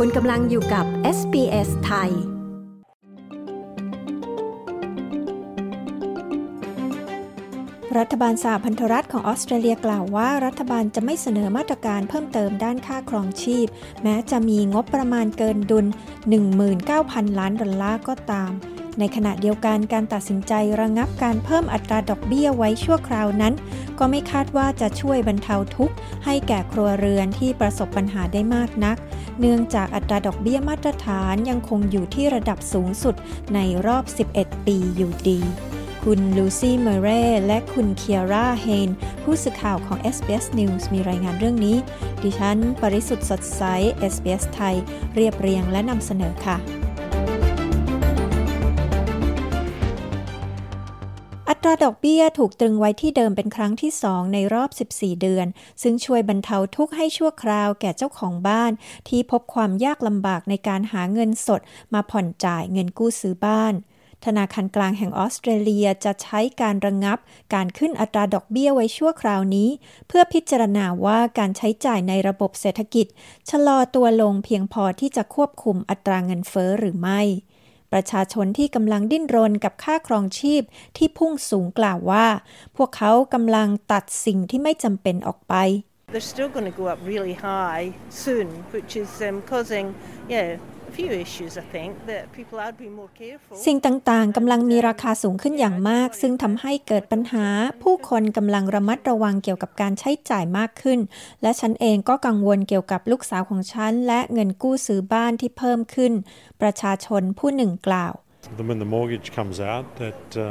คุณกำลังอยู่กับ SBS ไทย รัฐบาลสหพันธรัฐของออสเตรเลียกล่าวว่า รัฐบาลจะไม่เสนอมาตรการเพิ่มเติมด้านค่าครองชีพ แม้จะมีงบประมาณเกินดุล 19,000 ล้านดอลลาร์ก็ตาม ในขณะเดียวกันการตัดสินใจระงับการเพิ่มอัตราดอกเบี้ยไว้ชั่วคราวนั้น ก็ไม่คาดว่าจะช่วยบรรเทาทุกข์ให้แก่ครัวเรือนที่ประสบปัญหาได้มากนัก เนื่องจากอัตราดอกเบี้ยมาตรฐานยังคงอยู่ที่ระดับสูงสุดในรอบ 11 ปีอยู่ดี คุณลูซี่เมเร่และคุณเคียร่าเฮนผู้สื่อข่าวของ SBS News มีรายงานเรื่องนี้ ดิฉัน ปริสุทธ์สดใส SBS ไทย เรียบเรียงและนำเสนอค่ะ ตราดอกเบี้ยถูกตรึงไว้ที่เดิมเป็นครั้งที่สองในรอบ 14 เดือน ซึ่งช่วยบรรเทาทุกข์ให้ชั่วคราวแก่เจ้าของบ้าน ที่พบความยากลำบากในการหาเงินสด มาผ่อนจ่ายเงินกู้ซื้อบ้านธนาคารกลางแห่งออสเตรเลียจะใช้การระงงับ การขึ้นอัตราดอกเบี้ยไว้ชั่วคราวนี้ เพื่อพิจารณาว่าการใช้จ่ายในระบบเศรษฐกิจ ชะลอตัวลงเพียงพอที่จะควบคุมอัตราเงินเฟ้อหรือไม่ ประชาชนที่กำลังดิ้นรนกับค่าครองชีพที่พุ่งสูงกล่าวว่า พวกเขากำลังตัดสิ่งที่ไม่จำเป็นออกไป They're still going to go up really high soon, which is um, causing, yeah, สิ่งต่างๆกำลังมีราคาสูงขึ้นอย่างมาก ซึ่งทำให้เกิดปัญหา ผู้คนกำลังระมัดระวังเกี่ยวกับการใช้จ่ายมากขึ้น และฉันเองก็กังวลเกี่ยวกับลูกสาวของฉัน และเงินกู้ซื้อบ้านที่เพิ่มขึ้น ประชาชนผู้หนึ่งกล่าว When the mortgage comes out that uh,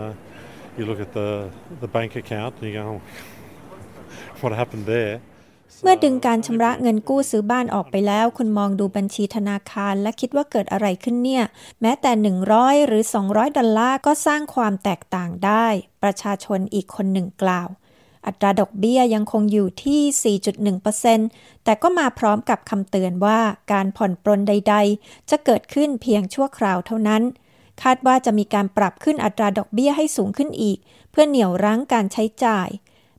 you look at the the bank account and you go what happened there เมื่อดึงการชำระเงินกู้ซื้อบ้านออกไปแล้ว คุณมองดูบัญชีธนาคาร และคิดว่าเกิดอะไรขึ้นเนี่ย แม้แต่ 100 หรือ 200 ดอลลาร์ก็สร้างความแตกต่างได้ ประชาชนอีกคนหนึ่งกล่าว อัตราดอกเบี้ยยังคงอยู่ที่ 4.1%แต่ก็มาพร้อมกับคำเตือนว่าการผ่อนปรนใด ๆ จะเกิดขึ้นเพียงชั่วคราวเท่านั้น คาดว่าจะมีการปรับขึ้นอัตราดอกเบี้ยให้สูงขึ้นอีก เพื่อเหนี่ยวรั้งการใช้จ่าย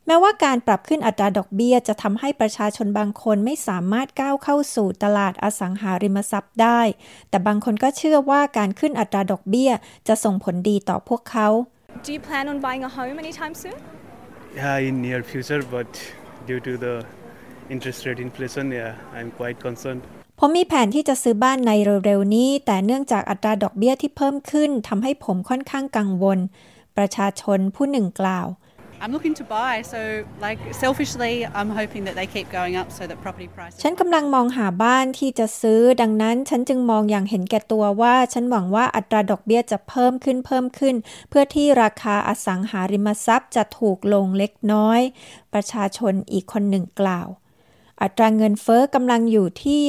แม้ว่าการปรับขึ้นอัตราดอกเบี้ยจะทำให้ประชาชนบางคนไม่สามารถก้าวเข้าสู่ตลาดอสังหาริมทรัพย์ได้ แต่บางคนก็เชื่อว่าการขึ้นอัตราดอกเบี้ยจะส่งผลดีต่อพวกเขา Do you plan on buying a home anytime soon? Yeah, in near future, but due to the interest rate inflation, yeah, I'm quite concerned. ผมมีแผนที่จะซื้อบ้านในเร็วๆนี้ แต่เนื่องจากอัตราดอกเบี้ยที่เพิ่มขึ้นทำให้ผมค่อนข้างกังวล ประชาชนผู้หนึ่งกล่าว I'm looking to buy so like selfishly I'm hoping that they keep going up so that property prices ฉันกำลังมองหาบ้านที่จะซื้อ ดังนั้นฉันจึงมองอย่างเห็นแก่ตัวว่า ฉันหวังว่าอัตราดอกเบี้ยจะเพิ่มขึ้นเพิ่มขึ้น เพื่อที่ราคาอสังหาริมทรัพย์จะถูกลงเล็กน้อย ประชาชนอีกคนหนึ่งกล่าว อัตราเงินเฟอ้อกำลังอยู่ที่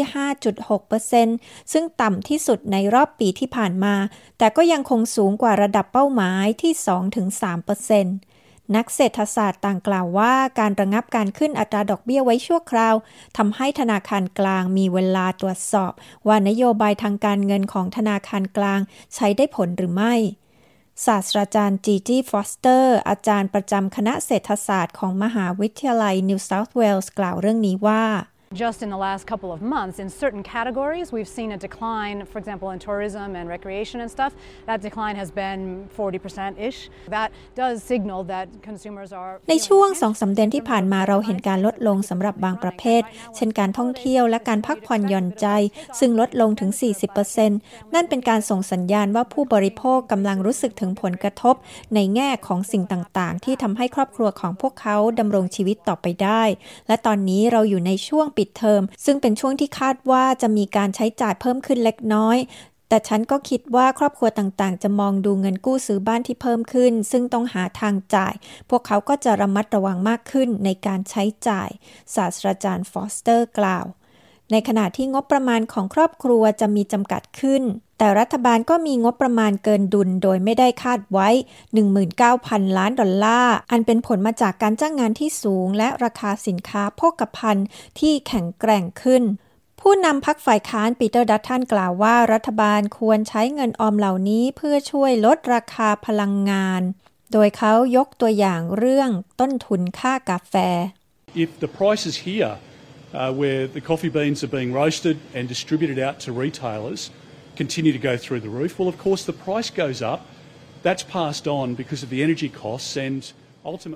5.6%ซึ่งต่ำที่สุดในรอบปีที่ผ่านมา แต่ก็ยังคงสูงกว่าระดับเป้าหมายที่ 2-3%นั นักเศรษฐศาสตร์ต่างกล่าวว่าการระงับการขึ้นอัตราดอกเบี้ยไว้ชั่วคราวทำให้ธนาคารกลางมีเวลาตรวจสอบ ว่านโยบายทางการเงินของธนาคารกลางใช้ได้ผลหรือไม่ศาสตราจารย์จีจีฟอสเตอร์ อาจารย์ประจำคณะเศรษฐศาสตร์ของมหาวิทยาลัยนิวเซาท์เวลส์กล่าวเรื่องนี้ว่า Just in the last couple of months, in certain categories, we've seen a decline, for example, in tourism and recreation and stuff. That decline has been 40%-ish. That does signal that consumers are ในช่วงสองสามเดือนที่ผ่านมาเราเห็นการลดลงสำหรับบางประเภท เช่นการท่องเที่ยวและการพักผ่อนหย่อนใจ ซึ่งลดลงถึง 40%นั่นเป็นการส่งสัญญาณว่าผู้บริโภคกำลังรู้สึกถึงผลกระทบ ในแง่ของสิ่งต่างๆ ที่ทำให้ครอบครัวของพวกเขาดำรงชีวิตต่อไปได้ และตอนนี้เราอยู่ในช่วงปิดเทอม ซึ่งเป็นช่วงที่คาดว่าจะมีการใช้จ่ายเพิ่มขึ้นเล็กน้อยแต่ฉันก็คิดว่าครอบครัวต่างๆ จะมองดูเงินกู้ซื้อบ้านที่เพิ่มขึ้น ซึ่งต้องหาทางจ่าย พวกเขาก็จะระมัดระวังมากขึ้นในการใช้จ่าย ศาสตราจารย์ฟอสเตอร์กล่าว ในขณะที่งบประมาณของครอบครัวจะมีจำกัดขึ้น แต่รัฐบาลก็มีงบประมาณเกินดุลโดยไม่ได้คาดไว้ 19,000 ล้านดอลลาร์ อันเป็นผลมาจากการจ้างงานที่สูง และราคาสินค้าโภคภัณฑ์ที่แข็งแกร่งขึ้นผู้นำพรรคฝ่ายค้านปีเตอร์ดัตตันกล่าวว่ารัฐบาลควรใช้เงินออมเหล่านี้เพื่อช่วยลดราคาพลังงาน โดยเขายกตัวอย่างเรื่องต้นทุนค่ากาแฟ If the prices here uh, where the coffee beans are being roasted and distributed out to retailers continue to go through the roof. Well, of course, the price goes up. That's passed on because of the energy costs and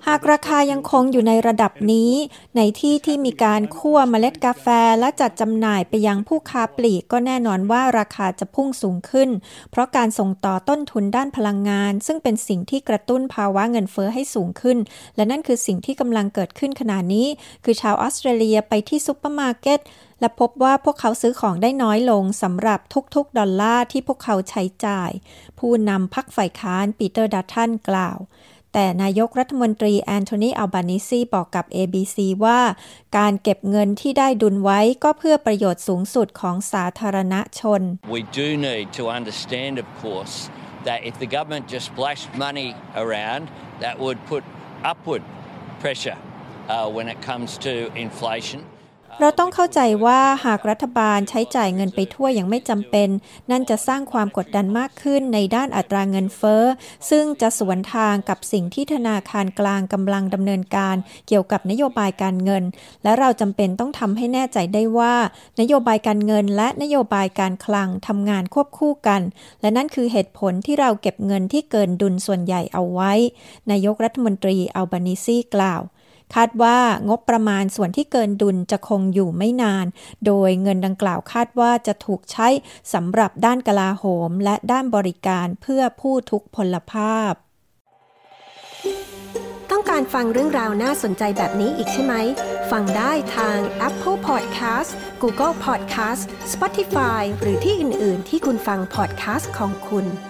หากราคายังคงอยู่ในระดับนี้ ในที่ที่มีการคั่วเมล็ดกาแฟและจัดจำหน่ายไปยังผู้ค้าปลีกก็แน่นอนว่าราคาจะพุ่งสูงขึ้น เพราะการส่งต่อต้นทุนด้านพลังงาน ซึ่งเป็นสิ่งที่กระตุ้นภาวะเงินเฟอ้อให้สูงขึ้น และนั่นคือสิ่งที่กำลังเกิดขึ้นขณะนี้ คือชาวออสเตรเลียไปที่ซุปเปอร์มาร์เก็ตและพบว่าพวกเขาซื้อของได้น้อยลงสำหรับทุกๆ ดอลลาร์ที่พวกเขาใช้จ่าย ผู้นำพรรคฝ่ายค้านปีเตอร์ดัตตันกล่าว แต่นายกรัฐมนตรีแอนโทนีอัลบานิซีบอกกับ ABC ว่า การเก็บเงินที่ได้ดุลไว้ก็เพื่อประโยชน์สูงสุดของสาธารณชน We do need to understand of course that if the government just splashed money around that would put upward pressure uh, when it comes to inflation เราต้องเข้าใจว่าหากรัฐบาลใช้จ่ายเงินไปทั่วอย่างไม่จำเป็น นั่นจะสร้างความกดดันมากขึ้นในด้านอัตราเงินเฟ้อ ซึ่งจะสวนทางกับสิ่งที่ธนาคารกลางกำลังดำเนินการ เกี่ยวกับนโยบายการเงิน และเราจำเป็นต้องทำให้แน่ใจได้ว่า นโยบายการเงินและนโยบายการคลังทำงานควบคู่กัน และนั่นคือเหตุผลที่เราเก็บเงินที่เกินดุลส่วนใหญ่เอาไว้ นายกรัฐมนตรีอัลบานิซีกล่าว คาดว่างบประมาณส่วนที่เกินดุลจะคงอยู่ไม่นาน โดยเงินดังกล่าวคาดว่าจะถูกใช้สำหรับด้านกลาโหม และด้านบริการเพื่อผู้ทุกพลภาพ ต้องการฟังเรื่องราวน่าสนใจแบบนี้อีกใช่ไหม ฟังได้ทาง Apple Podcast Google Podcast Spotify หรือที่อื่น ๆ ที่คุณฟัง podcast ของคุณ